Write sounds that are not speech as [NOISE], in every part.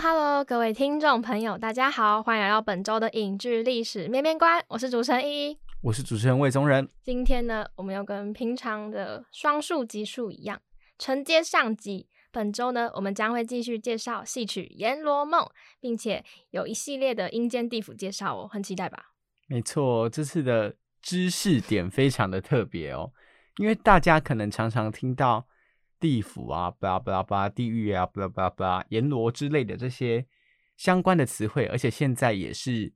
Hello，各位听众朋友，大家好，欢迎来到本周的影剧历史面面观。我是主持人依依，我是主持人魏宗仁。今天呢，我们要跟平常的双数集数一样，承接上集。本周呢，我们将会继续介绍戏曲《阎罗梦》，并且有一系列的阴间地府介绍哦，很期待吧？没错，这次的知识点非常的特别哦，因为大家可能常常听到。地府啊，巴拉巴拉巴拉，地狱啊，巴拉巴拉巴拉，阎罗之类的这些相关的词汇，而且现在也是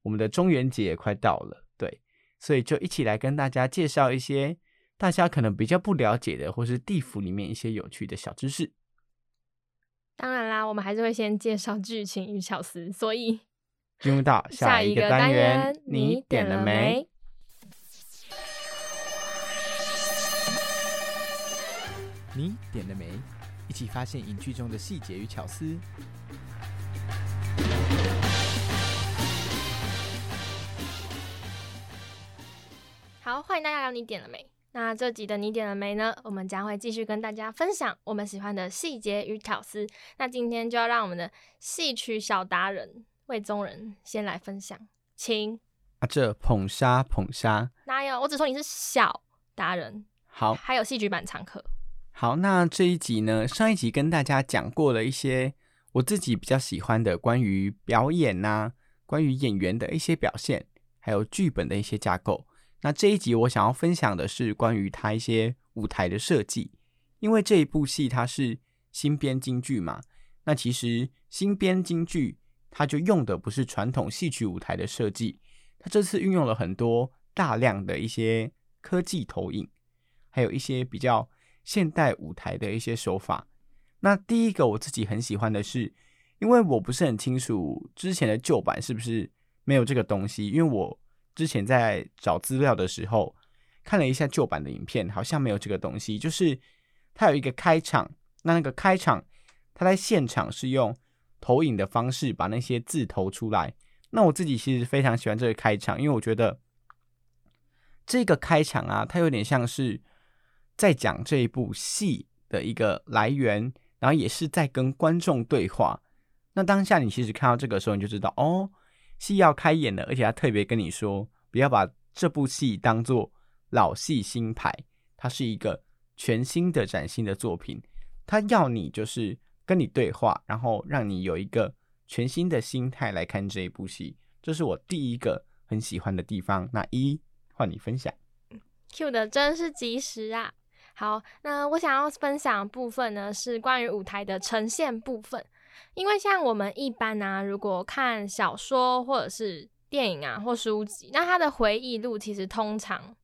我们的中元节也快到了，对，所以就一起来跟大家介绍一些大家可能比较不了解的，或是地府里面一些有趣的小知识。当然啦，我们还是会先介绍剧情与巧思，所以进入到下一个单元，你点了没？你点了没？一起发现影剧中的细节与巧思。好，欢迎大家来你点了没？那这集的你点了没呢？我们将会继续跟大家分享我们喜欢的细节与巧思。那今天就要让我们的戏曲小达人魏宗仁先来分享，请。啊，这捧杀捧杀，哪有？我只说你是小达人。好，还有戏剧版常客。好，那这一集呢？上一集跟大家讲过了一些我自己比较喜欢的关于表演呐，关于演员的一些表现，还有剧本的一些架构。那这一集我想要分享的是关于他一些舞台的设计，因为这一部戏它是新编京剧嘛。那其实新编京剧，它就用的不是传统戏曲舞台的设计，它这次运用了很多大量的一些科技投影，还有一些比较。现代舞台的一些手法，那第一个我自己很喜欢的是，因为我不是很清楚之前的旧版是不是没有这个东西，因为我之前在找资料的时候看了一下旧版的影片，好像没有这个东西。就是它有一个开场，那那个开场，它在现场是用投影的方式把那些字投出来。那我自己其实非常喜欢这个开场，因为我觉得这个开场啊，它有点像是。在讲这一部戏的一个来源，然后也是在跟观众对话。那当下你其实看到这个时候，你就知道哦，戏要开演了，而且他特别跟你说，不要把这部戏当做老戏新牌，它是一个全新的崭新的作品。他要你就是跟你对话，然后让你有一个全新的心态来看这一部戏。这是我第一个很喜欢的地方。那一换你分享，Q 的真是及时啊！好，那我想要分享的部分呢，是关于舞台的呈现部分。因为像我们一般呢，如果看小说或者是电影啊或书籍，那他的回忆录其实通常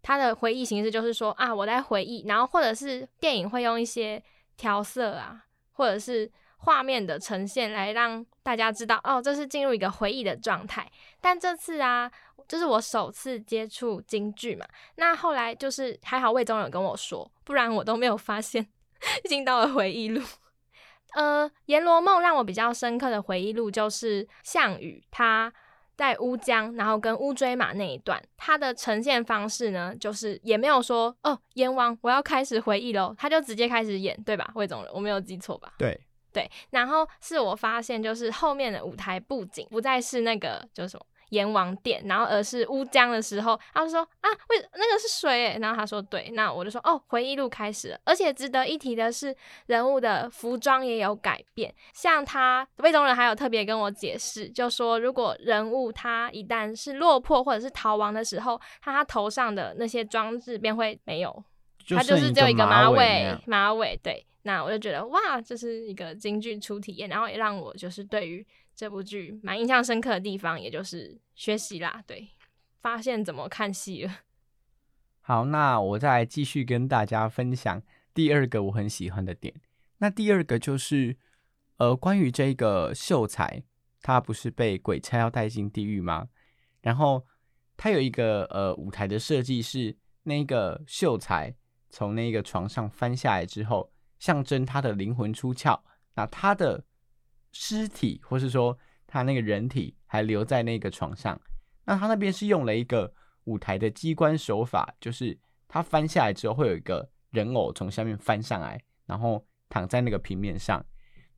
他的回忆形式就是说啊，我在回忆，然后或者是电影会用一些调色啊，或者是画面的呈现来让大家知道哦，这是进入一个回忆的状态。但这次啊。这是我首次接触京剧嘛，那后来就是还好魏忠有跟我说，不然我都没有发现 [LAUGHS] 进到了回忆录。[LAUGHS] 呃，《阎罗梦》让我比较深刻的回忆录就是项羽他在乌江，然后跟乌骓马那一段，他的呈现方式呢，就是也没有说哦，阎王我要开始回忆喽，他就直接开始演，对吧？魏总，我没有记错吧？对对，然后是我发现就是后面的舞台布景不再是那个就是什么。阎王殿，然后而是乌江的时候，他就说啊，为那个是水诶，然后他说对，那我就说哦，回忆录开始了。而且值得一提的是，人物的服装也有改变，像他魏中人还有特别跟我解释，就说如果人物他一旦是落魄或者是逃亡的时候，他他头上的那些装置便会没有，他就是只有一个马尾，马尾对。那我就觉得哇，这是一个京剧初体验，然后也让我就是对于这部剧蛮印象深刻的地方，也就是学习啦，对，发现怎么看戏了。[LAUGHS] 好，那我再继续跟大家分享第二个我很喜欢的点。那第二个就是，呃，关于这个秀才，他不是被鬼差要带进地狱吗？然后他有一个呃舞台的设计是，那个秀才从那个床上翻下来之后，象征他的灵魂出窍，那他的尸体或是说他那个人体还留在那个床上。那他那边是用了一个舞台的机关手法，就是他翻下来之后会有一个人偶从下面翻上来，然后躺在那个平面上。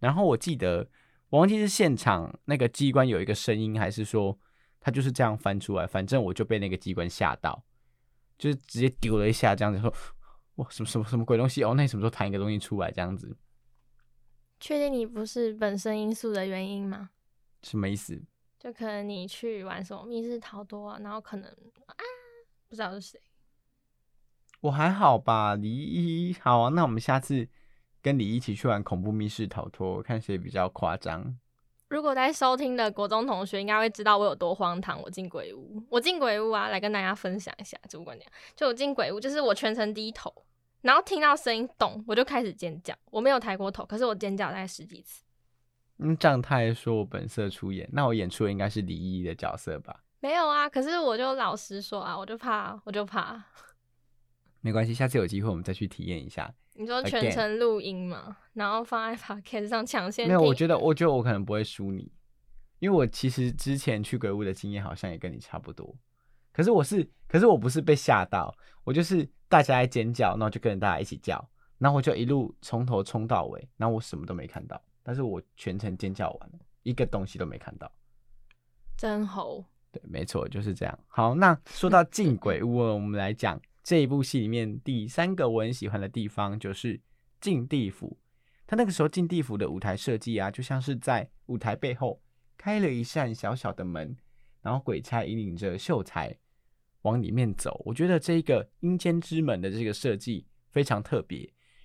然后我记得我忘记是现场那个机关有一个声音，还是说他就是这样翻出来。反正我就被那个机关吓到，就是直接丢了一下，这样子说哇什么什么什么鬼东西哦，那你什么时候弹一个东西出来这样子？确定你不是本身因素的原因吗？什么意思？就可能你去玩什么密室逃脱啊，然后可能啊不知道是谁。我还好吧，李一好啊，那我们下次跟你一一起去玩恐怖密室逃脱，看谁比较夸张。如果在收听的国中同学应该会知道我有多荒唐。我进鬼屋，我进鬼屋啊，来跟大家分享一下主管娘。就我进鬼屋，就是我全程低头，然后听到声音动，我就开始尖叫。我没有抬过头，可是我尖叫大概十几次。嗯，这样他还说我本色出演，那我演出的应该是李一一的角色吧？没有啊，可是我就老实说啊，我就怕，我就怕。没关系，下次有机会我们再去体验一下。你说全程录音嘛，然后放在 podcast 上抢先没有，我觉得，我觉得我可能不会输你，因为我其实之前去鬼屋的经验好像也跟你差不多。可是我是，可是我不是被吓到，我就是大家在尖叫，然后就跟着大家一起叫，然后我就一路从头冲到尾，然后我什么都没看到，但是我全程尖叫完了，一个东西都没看到。真猴。对，没错，就是这样。好，那说到进鬼屋，我们来讲这一部戏里面第三个我很喜欢的地方，就是进地府。他那个时候进地府的舞台设计啊，就像是在舞台背后开了一扇小小的门，然后鬼差引领着秀才往里面走。我觉得这个阴间之门的这个设计非常特别，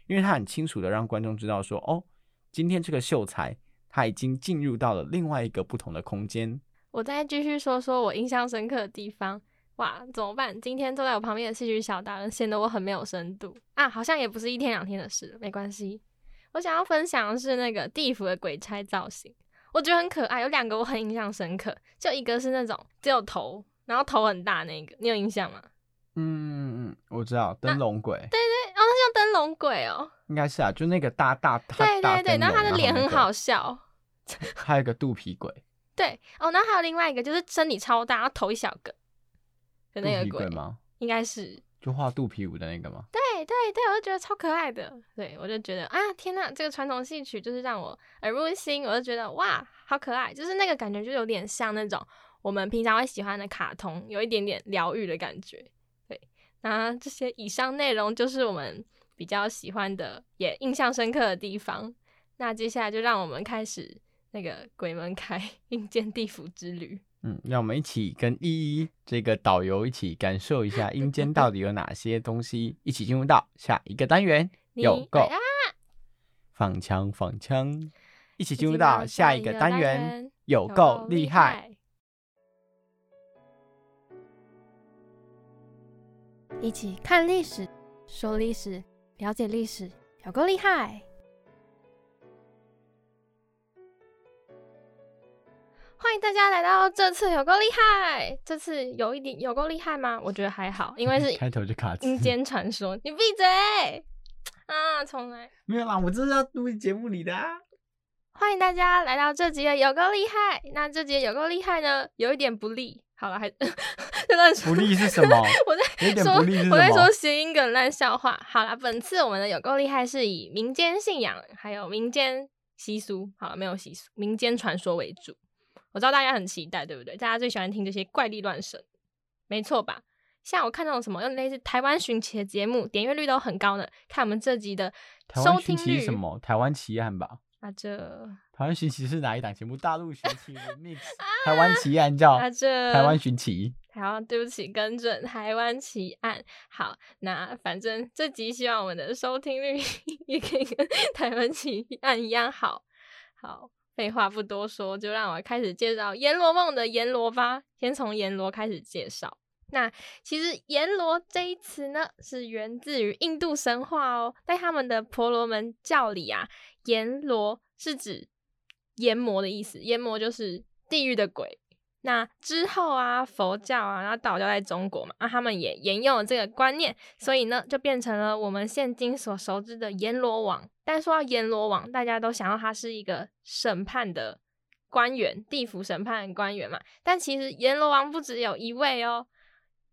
因为它很清楚的让观众知道说，哦，今天这个秀才他已经进入到了另外一个不同的空间。我再继续说说我印象深刻的地方。哇，怎么办？今天坐在我旁边的戏剧小达人显得我很没有深度啊，好像也不是一天两天的事，没关系。我想要分享的是那个地府的鬼差造型，我觉得很可爱。有两个我很印象深刻，就一个是那种只有头，然后头很大那个，你有印象吗？嗯嗯，我知道灯笼鬼。对对哦，那叫灯笼鬼哦。应该是啊，就那个大大大对对对，然后他的脸很好，那笑。个 [LAUGHS] 还有一个肚皮鬼，[LAUGHS] 对哦，然后还有另外一个就是身体超大，然后头一小个的那个鬼，吗？应该是。就画肚皮舞的那个吗？对对对，我就觉得超可爱的。对我就觉得啊，天呐，这个传统戏曲就是让我耳目一新，我就觉得哇，好可爱，就是那个感觉就有点像那种我们平常会喜欢的卡通，有一点点疗愈的感觉。对，那这些以上内容就是我们比较喜欢的，也印象深刻的地方。那接下来就让我们开始那个鬼门开阴间地府之旅。嗯，让我们一起跟依依这个导游一起感受一下阴间到底有哪些东西，一起进入到下一个单元，有够放枪放枪，一起进入到到下一个单元，有够厉害。。一起看历史，说历史，了解历史，有够厉害！欢迎大家来到这次有够厉害。这次有一点有够厉害吗？我觉得还好，因为 [LAUGHS] 是开头就卡词阴间传说。你闭嘴啊！重来。没有啦，我这是要录节目里的啊。欢迎大家来到这集的有够厉害。那这集的有够厉害呢，有一点不利。好了，还 [LAUGHS] 就乱 [LAUGHS] 说不利是什么？我在说？我在说谐音梗烂笑话。好了，本次我们的有够厉害是以民间信仰还有民间习俗，好了没有习俗，民间传说为主。我知道大家很期待，对不对？大家最喜欢听这些怪力乱神，没错吧？像我看那种什么，用类似台湾寻奇的节目，点阅率都很高呢。看我们这集的收听率是什么？台湾奇案吧？啊，这台湾寻奇是哪一档节目？大陆寻奇 [LAUGHS] remix，台湾奇案叫啊这台湾寻奇。好，对不起，更正，台湾奇案。好，那反正这集希望我们的收听率 [LAUGHS] 也可以跟 [LAUGHS] 台湾奇案一样好。好，废话不多说，就让我开始介绍阎罗梦的阎罗吧。先从阎罗开始介绍。那其实阎罗这一词呢，是源自于印度神话哦，在他们的婆罗门教里啊，阎罗是指阎魔的意思，阎魔就是地狱的鬼。那之后啊，佛教啊，然后道教在中国嘛，那、他们也沿用了这个观念，所以呢，就变成了我们现今所熟知的阎罗王。但说到阎罗王，大家都想到他是一个审判的官员，地府审判的官员嘛。但其实阎罗王不只有一位哦。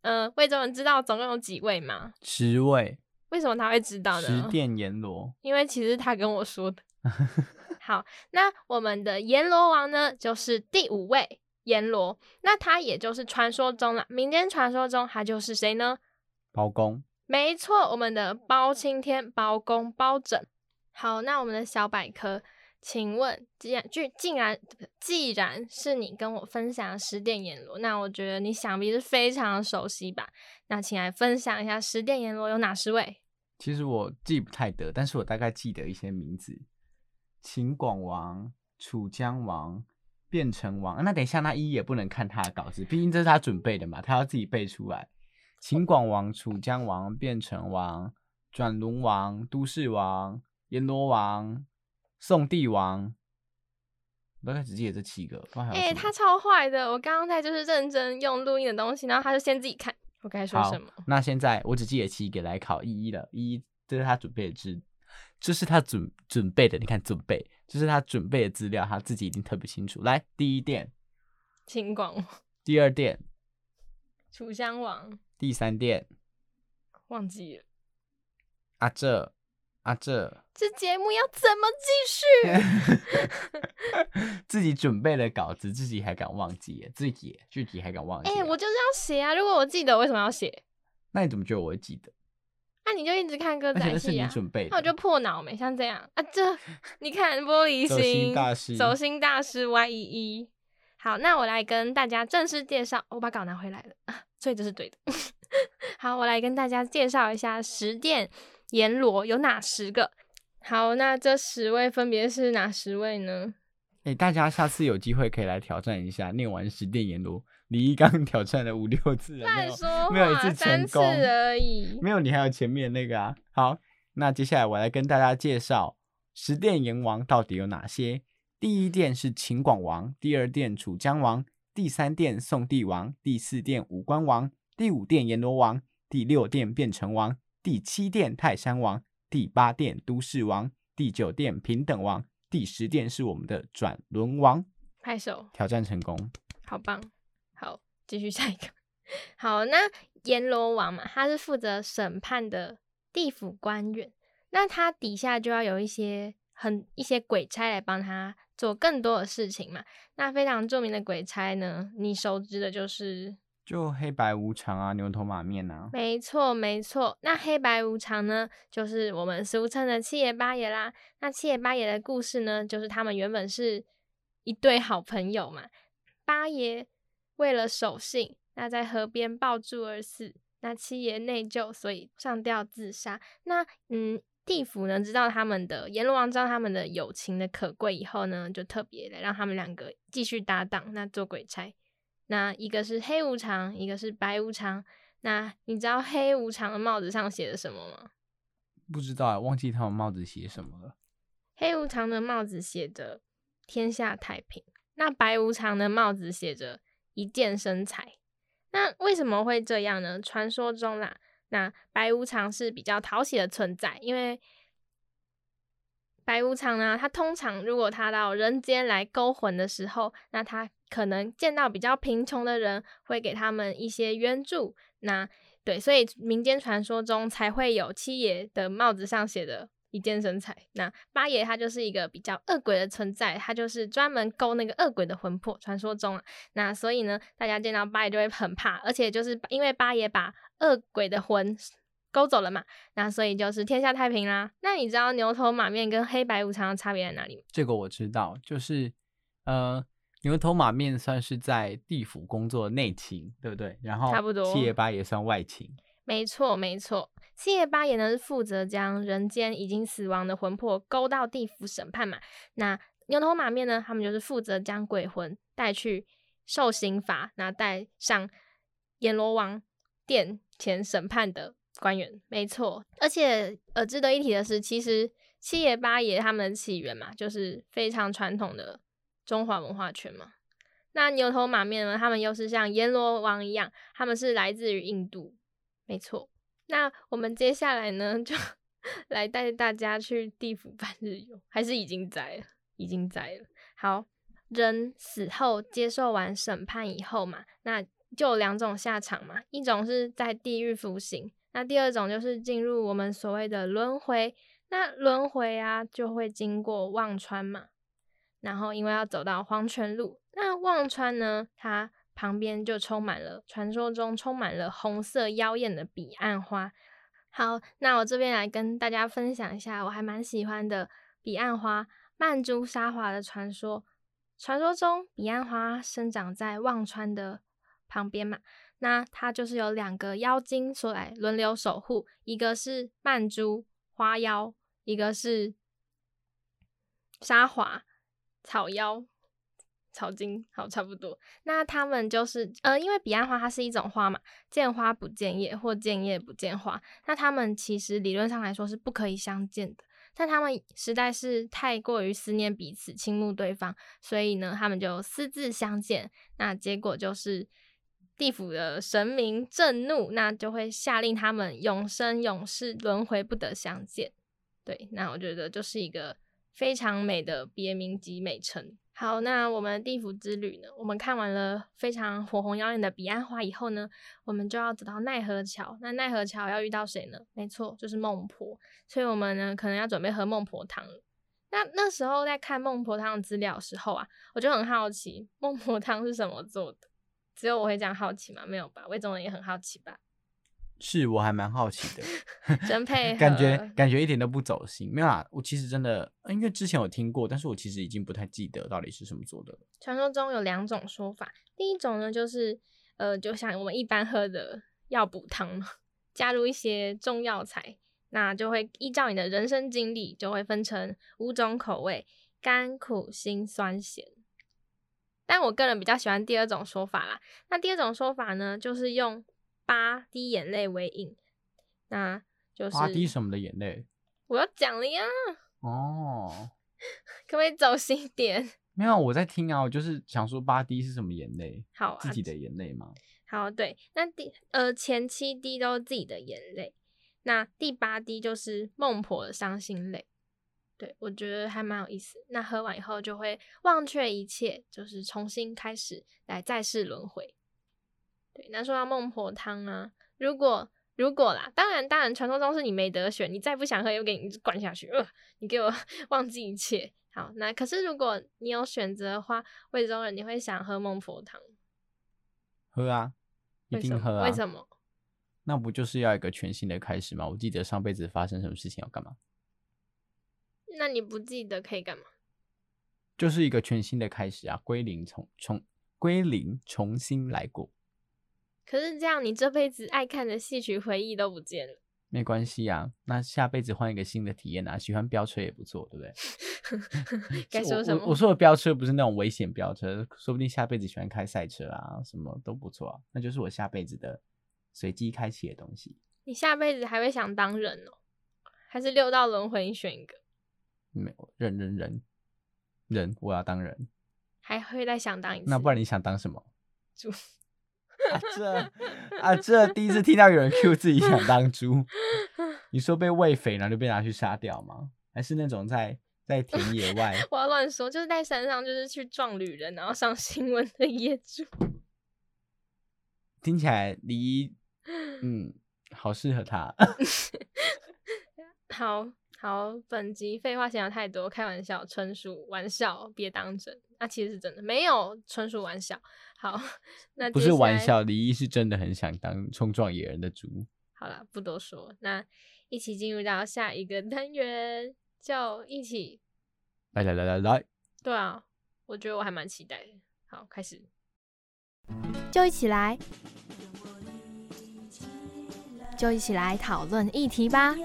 嗯、呃，魏州人知道总共有几位吗？十位为什么他会知道呢？十殿阎罗，因为其实他跟我说的。[LAUGHS] 好，那我们的阎罗王呢，就是第五位阎罗，那他也就是传说中了，民间传说中他就是谁呢？包公。没错，我们的包青天、包公、包拯。好，那我们的小百科，请问，既然既竟然既然是你跟我分享十殿阎罗，那我觉得你想必是非常熟悉吧？那请来分享一下十殿阎罗有哪十位？其实我记不太得，但是我大概记得一些名字：秦广王、楚江王、变成王。那等一下，那一也不能看他的稿子，毕竟这是他准备的嘛，他要自己背出来。秦广王、楚江王、变成王、转轮王、都市王、阎罗王、宋帝王。我大概只记得这七个，哎、他超坏的！我刚刚在就是认真用录音的东西，然后他就先自己看我该说什么。那现在我只记得七个来考一一了，一一这是他准备的资，这是他准准备的，你看准备，这是他准备的资料，他自己一定特别清楚。来，第一殿，秦广王、第二殿，[LAUGHS] 楚襄王第三殿，忘记了，啊这啊这，这节目要怎么继续？[LAUGHS] 自己准备了稿子，自己还敢忘记，自己耶自己还敢忘记哎、啊。我就是要写啊！如果我记得，为什么要写？那你怎么觉得我会记得？那、你就一直看歌仔戏啊。准备，那我就破脑没像这样啊！这你看玻璃走心心大师走心大师 Y 一一。好，那我来跟大家正式介绍，我把稿拿回来了，啊 [LAUGHS] 所以这是对的。[LAUGHS] 好，我来跟大家介绍一下十殿阎罗有哪十个。好，那这十位分别是哪十位呢？哎、大家下次有机会可以来挑战一下，念完十殿阎罗，李一刚挑战了五六次了，没有没有一次成功而已。没有，你还有前面那个啊。好，那接下来我来跟大家介绍十殿阎王到底有哪些。第一殿是秦广王，第二殿楚江王，第三殿宋帝王，第四殿五官王，第五殿阎罗王，第六殿变成王，第七殿泰山王，第八殿都市王，第九殿平等王，第十殿是我们的转轮王。拍手。挑战成功，好棒！好，继续下一个。[LAUGHS] 好，那阎罗王嘛，他是负责审判的地府官员，那他底下就要有一些很一些鬼差来帮他做更多的事情嘛。那非常著名的鬼差呢，你熟知的就是，就黑白无常啊，牛头马面啊。没错没错。那黑白无常呢，就是我们俗称的七爷八爷啦。那七爷八爷的故事呢，就是他们原本是一对好朋友嘛。八爷为了守信，那在河边抱柱而死。那七爷内疚，所以上吊自杀。那嗯，地府呢知道他们的阎罗王知道他们的友情的可贵以后呢，就特别的让他们两个继续搭档，那做鬼差。那一个是黑无常，一个是白无常。那你知道黑无常的帽子上写的什么吗？不知道啊，忘记他们帽子写什么了。黑无常的帽子写着“天下太平”，那白无常的帽子写着“一见生财”。那为什么会这样呢？传说中啦，那白无常是比较讨喜的存在，因为白无常呢，他通常如果他到人间来勾魂的时候，那他可能见到比较贫穷的人，会给他们一些援助。那对，所以民间传说中才会有七爷的帽子上写的一件身材。那八爷他就是一个比较恶鬼的存在，他就是专门勾那个恶鬼的魂魄。传说中啊，那所以呢，大家见到八爷就会很怕，而且就是因为八爷把恶鬼的魂勾走了嘛，那所以就是天下太平啦。那你知道牛头马面跟黑白无常的差别在哪里吗？这个我知道，就是呃，牛头马面算是在地府工作的内勤，对不对？然后差不多七爷八爷算外勤。没错，没错。七爷八爷呢是负责将人间已经死亡的魂魄勾到地府审判嘛。那牛头马面呢，他们就是负责将鬼魂带去受刑罚，那带上阎罗王殿前审判的官员。没错，而且呃，值得一提的是，其实七爷八爷他们的起源嘛，就是非常传统的中华文化圈嘛。那牛头马面呢，他们又是像阎罗王一样，他们是来自于印度。没错，那我们接下来呢，就 [LAUGHS] 来带大家去地府半日游，还是已经在了，已经在了。好，人死后接受完审判以后嘛，那就有两种下场嘛，一种是在地狱服刑，那第二种就是进入我们所谓的轮回。那轮回啊，就会经过忘川嘛，然后因为要走到黄泉路，那忘川呢，它。旁边就充满了传说中充满了红色妖艳的彼岸花。好，那我这边来跟大家分享一下，我还蛮喜欢的彼岸花曼珠沙华的传说。传说中彼岸花生长在忘川的旁边嘛，那它就是有两个妖精所来轮流守护，一个是曼珠花妖，一个是沙华草妖。草金好，差不多。那他们就是呃，因为彼岸花它是一种花嘛，见花不见叶，或见叶不见花。那他们其实理论上来说是不可以相见的，但他们实在是太过于思念彼此、倾慕对方，所以呢，他们就私自相见。那结果就是地府的神明震怒，那就会下令他们永生永世轮回不得相见。对，那我觉得就是一个非常美的别名及美称。好，那我们地府之旅呢？我们看完了非常火红妖艳的彼岸花以后呢，我们就要走到奈何桥。那奈何桥要遇到谁呢？没错，就是孟婆。所以我们呢，可能要准备喝孟婆汤了。那那时候在看孟婆汤的资料的时候啊，我就很好奇，孟婆汤是什么做的？只有我会这样好奇吗？没有吧？魏总也很好奇吧？是我还蛮好奇的，[LAUGHS] 真配合，感觉感觉一点都不走心。没有啊，我其实真的，因为之前有听过，但是我其实已经不太记得到底是什么做的了。传说中有两种说法，第一种呢就是，呃，就像我们一般喝的药补汤嘛，加入一些中药材，那就会依照你的人生经历，就会分成五种口味：甘、苦、辛、酸、咸。但我个人比较喜欢第二种说法啦。那第二种说法呢，就是用。八滴眼泪为饮，那就是八滴什么的眼泪？我要讲了呀。哦，[LAUGHS] 可不可以走心点？没有，我在听啊。我就是想说，八滴是什么眼泪？好，啊自己的眼泪吗？好，对。那第呃前七滴都是自己的眼泪，那第八滴就是孟婆的伤心泪。对我觉得还蛮有意思。那喝完以后就会忘却一切，就是重新开始来再世轮回。对，那说到孟婆汤啊，如果如果啦，当然当然，传说中是你没得选，你再不想喝，又给你灌下去，呃，你给我 [LAUGHS] 忘记一切。好，那可是如果你有选择的话，魏州人你会想喝孟婆汤？喝啊，一定喝啊。为什么？那不就是要一个全新的开始吗？我记得上辈子发生什么事情要干嘛？那你不记得可以干嘛？就是一个全新的开始啊，归零，重重归零，重新来过。可是这样，你这辈子爱看的戏曲回忆都不见了。没关系啊，那下辈子换一个新的体验啊，喜欢飙车也不错，对不对？[LAUGHS] 该说什么？我说的飙车不是那种危险飙车，说不定下辈子喜欢开赛车啊，什么都不错啊。那就是我下辈子的随机开启的东西。你下辈子还会想当人哦？还是六道轮回你选一个？没有，人人人人，我要当人。还会再想当一次？那不然你想当什么？猪。啊这啊这第一次听到有人 Q 自己想当猪，你说被喂肥然后就被拿去杀掉吗？还是那种在在田野外？我要乱说，就是在山上，就是去撞旅人然后上新闻的野猪。听起来离 [LAUGHS] 嗯好适合他。[LAUGHS] 好好，本集废话嫌太多，开玩笑，纯属玩笑，别当真。那、其实是真的，没有纯属玩笑。好，那不。是玩笑，李一是真的很想当冲撞野人的猪。好了，不多说，那一起进入到下一个单元，就一起。来来来来来，对啊，我觉得我还蛮期待的。好，开始。就一起来，就一起来讨论议题吧。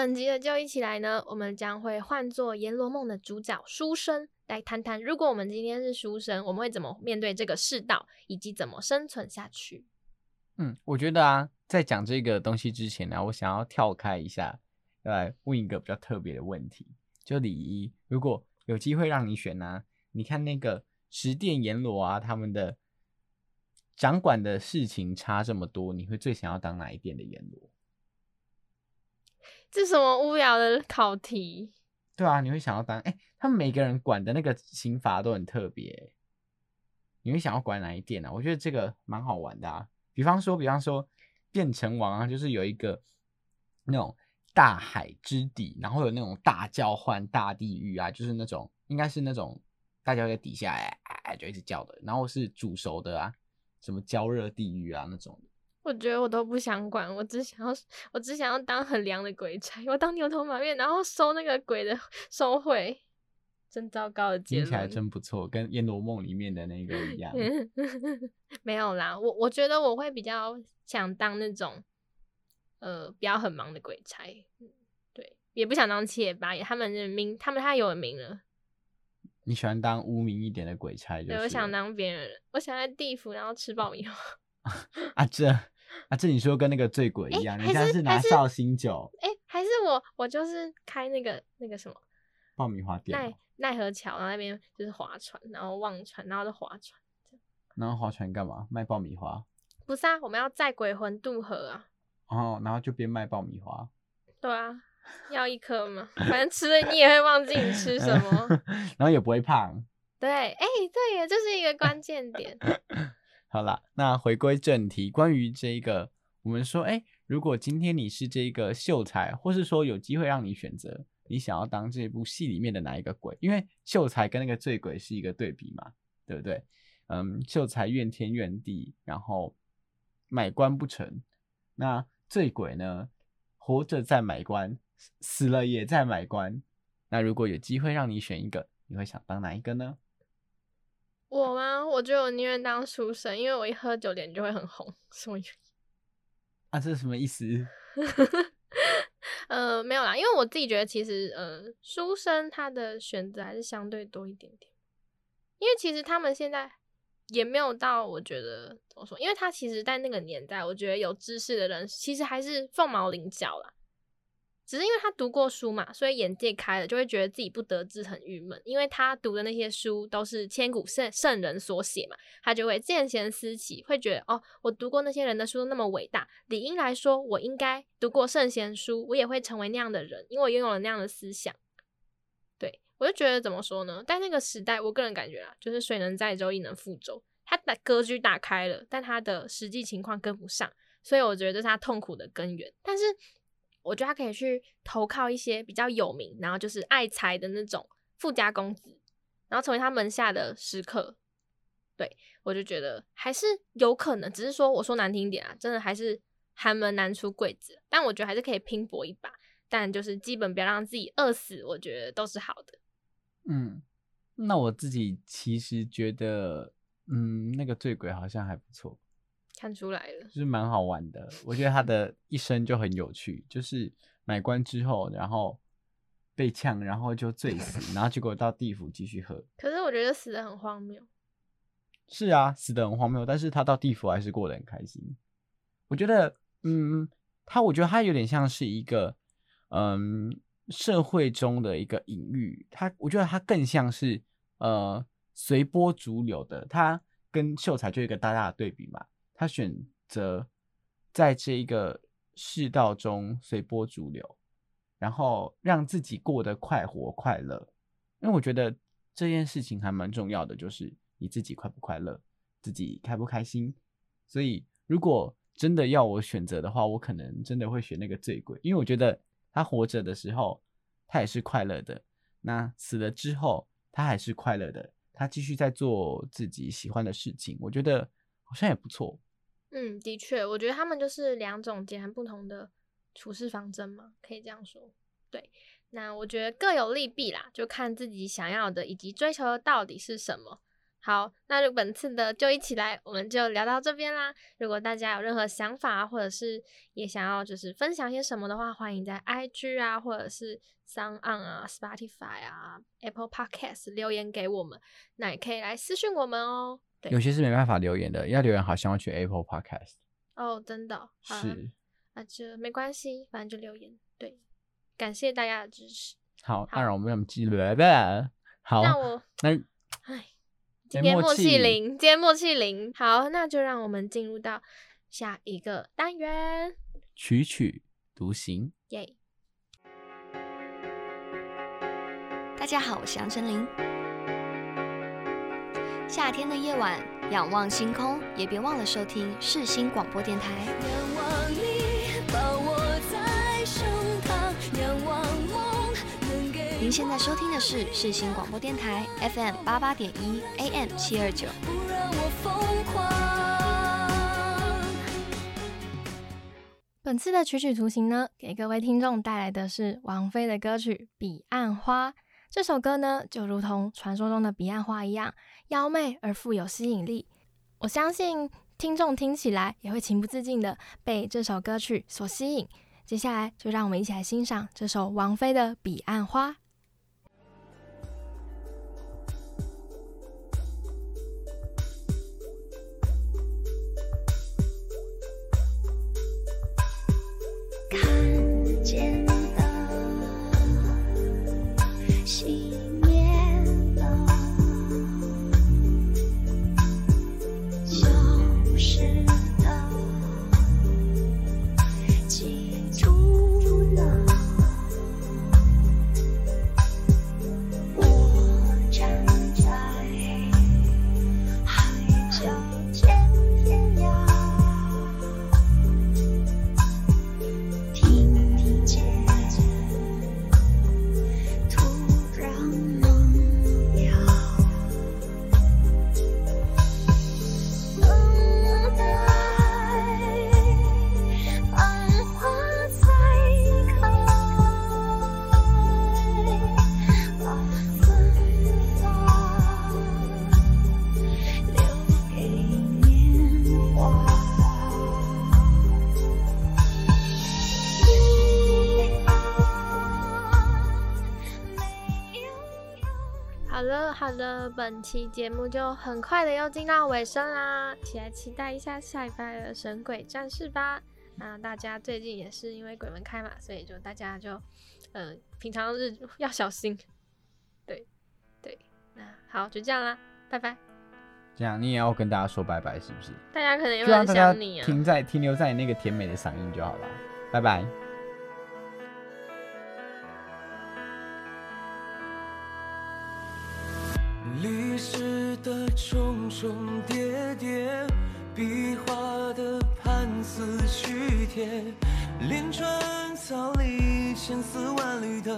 本集的就一起来呢，我们将会换作《阎罗梦》的主角书生，来谈谈如果我们今天是书生，我们会怎么面对这个世道，以及怎么生存下去。嗯，我觉得啊，在讲这个东西之前呢，我想要跳开一下，来问一个比较特别的问题，就李一，如果有机会让你选呢、你看那个十殿阎罗啊，他们的掌管的事情差这么多，你会最想要当哪一殿的阎罗？这什么无聊的考题？对啊，你会想要当哎、他们每个人管的那个刑罚都很特别，你会想要管哪一点啊？我觉得这个蛮好玩的啊。比方说，比方说变成王啊，就是有一个那种大海之底，然后有那种大叫唤、大地狱啊，就是那种应该是那种大家在底下哎哎哎就一直叫的，然后是煮熟的啊，什么焦热地狱啊那种的。我觉得我都不想管，我只想要，我只想要当很凉的鬼差，我当牛头马面，然后收那个鬼的收贿，真糟糕的结听起来。真不错，跟《烟罗梦》里面的那个一样。[LAUGHS] 没有啦，我我觉得我会比较想当那种，呃，比较很忙的鬼差，嗯对，也不想当七爷八爷，他们的名，他们太有名了，你喜欢当污名一点的鬼差，就是对，我想当别人，我想在地府然后吃爆米花，[LAUGHS] 啊这啊这你说跟那个醉鬼一样，还人家是拿绍兴酒哎、还是我我就是开那个那个什么爆米花店奈哦，奈何桥，然后那边就是划船，然后忘船，然后就划船。然后划船干嘛？卖爆米花，不是啊，我们要载鬼魂渡河啊。然后然后就边卖爆米花，对啊，要一颗嘛，反正吃了你也会忘记你吃什么。[LAUGHS] 然后也不会胖。对，哎、对耶，这是一个关键点。[LAUGHS] 好啦，那回归正题，关于这个，我们说，哎，如果今天你是这个秀才，或是说有机会让你选择，你想要当这部戏里面的哪一个鬼？因为秀才跟那个醉鬼是一个对比嘛，对不对？嗯，秀才怨天怨地，然后买官不成，那醉鬼呢，活着在买官，死死了也在买官。那如果有机会让你选一个，你会想当哪一个呢？我吗？我觉得我宁愿当书生，因为我一喝酒脸就会很红。什么原因？啊，这是什么意思？[LAUGHS] 呃，没有啦，因为我自己觉得其实呃，书生他的选择还是相对多一点点，因为其实他们现在也没有到我觉得怎么说，因为他其实在那个年代，我觉得有知识的人其实还是凤毛麟角啦。只是因为他读过书嘛，所以眼界开了，就会觉得自己不得志，很郁闷。因为他读的那些书都是千古圣圣人所写嘛，他就会见贤思齐，会觉得哦，我读过那些人的书那么伟大，理应来说，我应该读过圣贤书，我也会成为那样的人，因为我拥有了那样的思想。对我就觉得怎么说呢？在那个时代，我个人感觉啊，就是水能载舟，亦能覆舟。他的格局打开了，但他的实际情况跟不上，所以我觉得这是他痛苦的根源。但是我觉得他可以去投靠一些比较有名，然后就是爱财的那种富家公子，然后成为他门下的食客。对我就觉得还是有可能，只是说我说难听一点啊，真的还是寒门难出贵子。但我觉得还是可以拼搏一把，但就是基本不要让自己饿死，我觉得都是好的。嗯，那我自己其实觉得，嗯，那个醉鬼好像还不错，看出来了，就是蛮好玩的。我觉得他的一生就很有趣，就是买官之后，然后被呛，然后就醉死，然后结果到地府继续喝。可是我觉得死的很荒谬。是啊，死的很荒谬，但是他到地府还是过得很开心。我觉得，嗯，他我觉得他有点像是一个，嗯，社会中的一个隐喻。他我觉得他更像是呃随波逐流的。他跟秀才就一个大大的对比嘛。他选择在这一个世道中随波逐流，然后让自己过得快活快乐。因为我觉得这件事情还蛮重要的，就是你自己快不快乐，自己开不开心。所以如果真的要我选择的话，我可能真的会选那个醉鬼，因为我觉得他活着的时候他也是快乐的，那死了之后他还是快乐的，他继续在做自己喜欢的事情，我觉得好像也不错。嗯，的确，我觉得他们就是两种截然不同的处事方针嘛，可以这样说。对，那我觉得各有利弊啦，就看自己想要的以及追求的到底是什么。好，那就本次的就一起来，我们就聊到这边啦。如果大家有任何想法，或者是也想要就是分享些什么的话，欢迎在 IG 啊，或者是 Sound On 啊、Spotify 啊、Apple Podcast 留言给我们。那也可以来私讯我们哦。对有些是没办法留言的，要留言好像要去 Apple Podcast。哦，真的哦是，那就没关系，反正就留言。对，感谢大家的支持。好，那好让我们继续来吧。好，那我那唉，今天默契零，今天默契零。好，那就让我们进入到下一个单元，曲曲独行。耶、大家好，我是杨丞琳。夏天的夜晚，仰望星空，也别忘了收听世新广播电台。仰望你，抱我在胸膛，仰望梦能给您现在收听的是世新广播电台 FM 八八点一 AM 七二九。不让我疯狂。本次的曲曲图形呢，给各位听众带来的是王菲的歌曲《彼岸花》。这首歌呢，就如同传说中的彼岸花一样，妖媚而富有吸引力。我相信听众听起来也会情不自禁的被这首歌曲所吸引。接下来，就让我们一起来欣赏这首王菲的《彼岸花》。看见了好了，本期节目就很快的又进到尾声啦，一起来期待一下下一拜的神鬼战士吧。那大家最近也是因为鬼门开嘛，所以就大家就呃平常日要小心。[LAUGHS] 对对，那好就这样啦，拜拜。这样你也要跟大家说拜拜，是不是？大家可能也会很就让大家想你啊。停在停留在你那个甜美的嗓音就好了。拜拜。重重叠叠，壁画的判词曲帖，连川草里千丝万缕的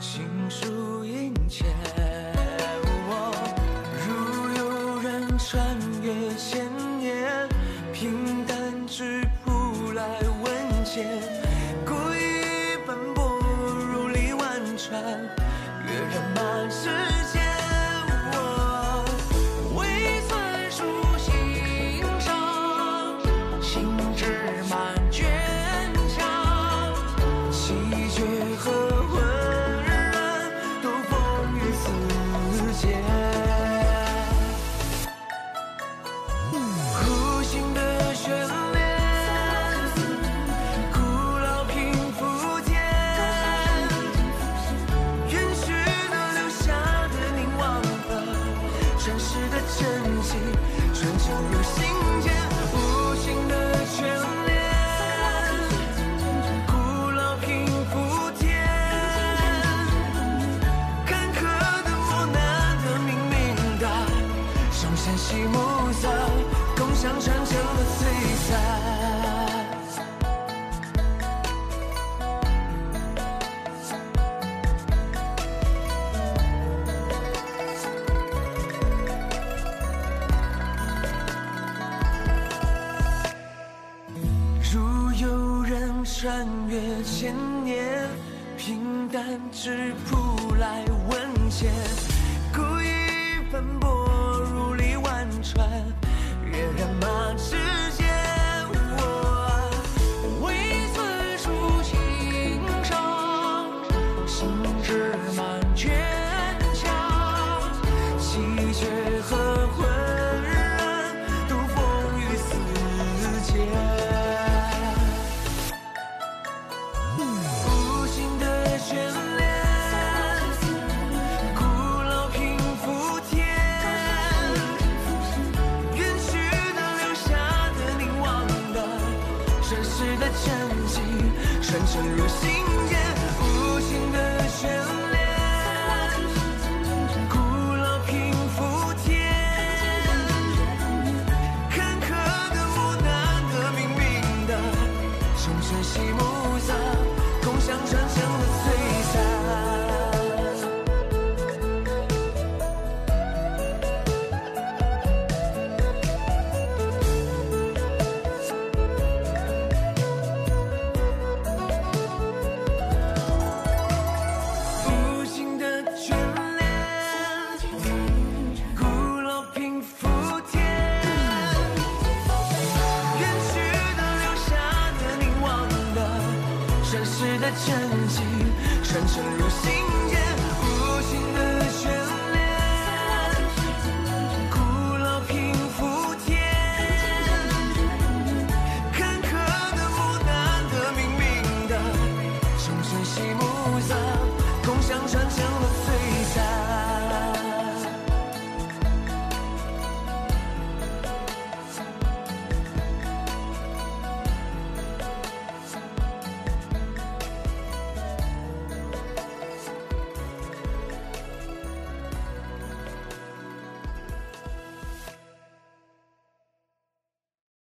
情书殷切。如有人穿越千年，平淡质朴来问笺，故意奔波如历万川，跃然满世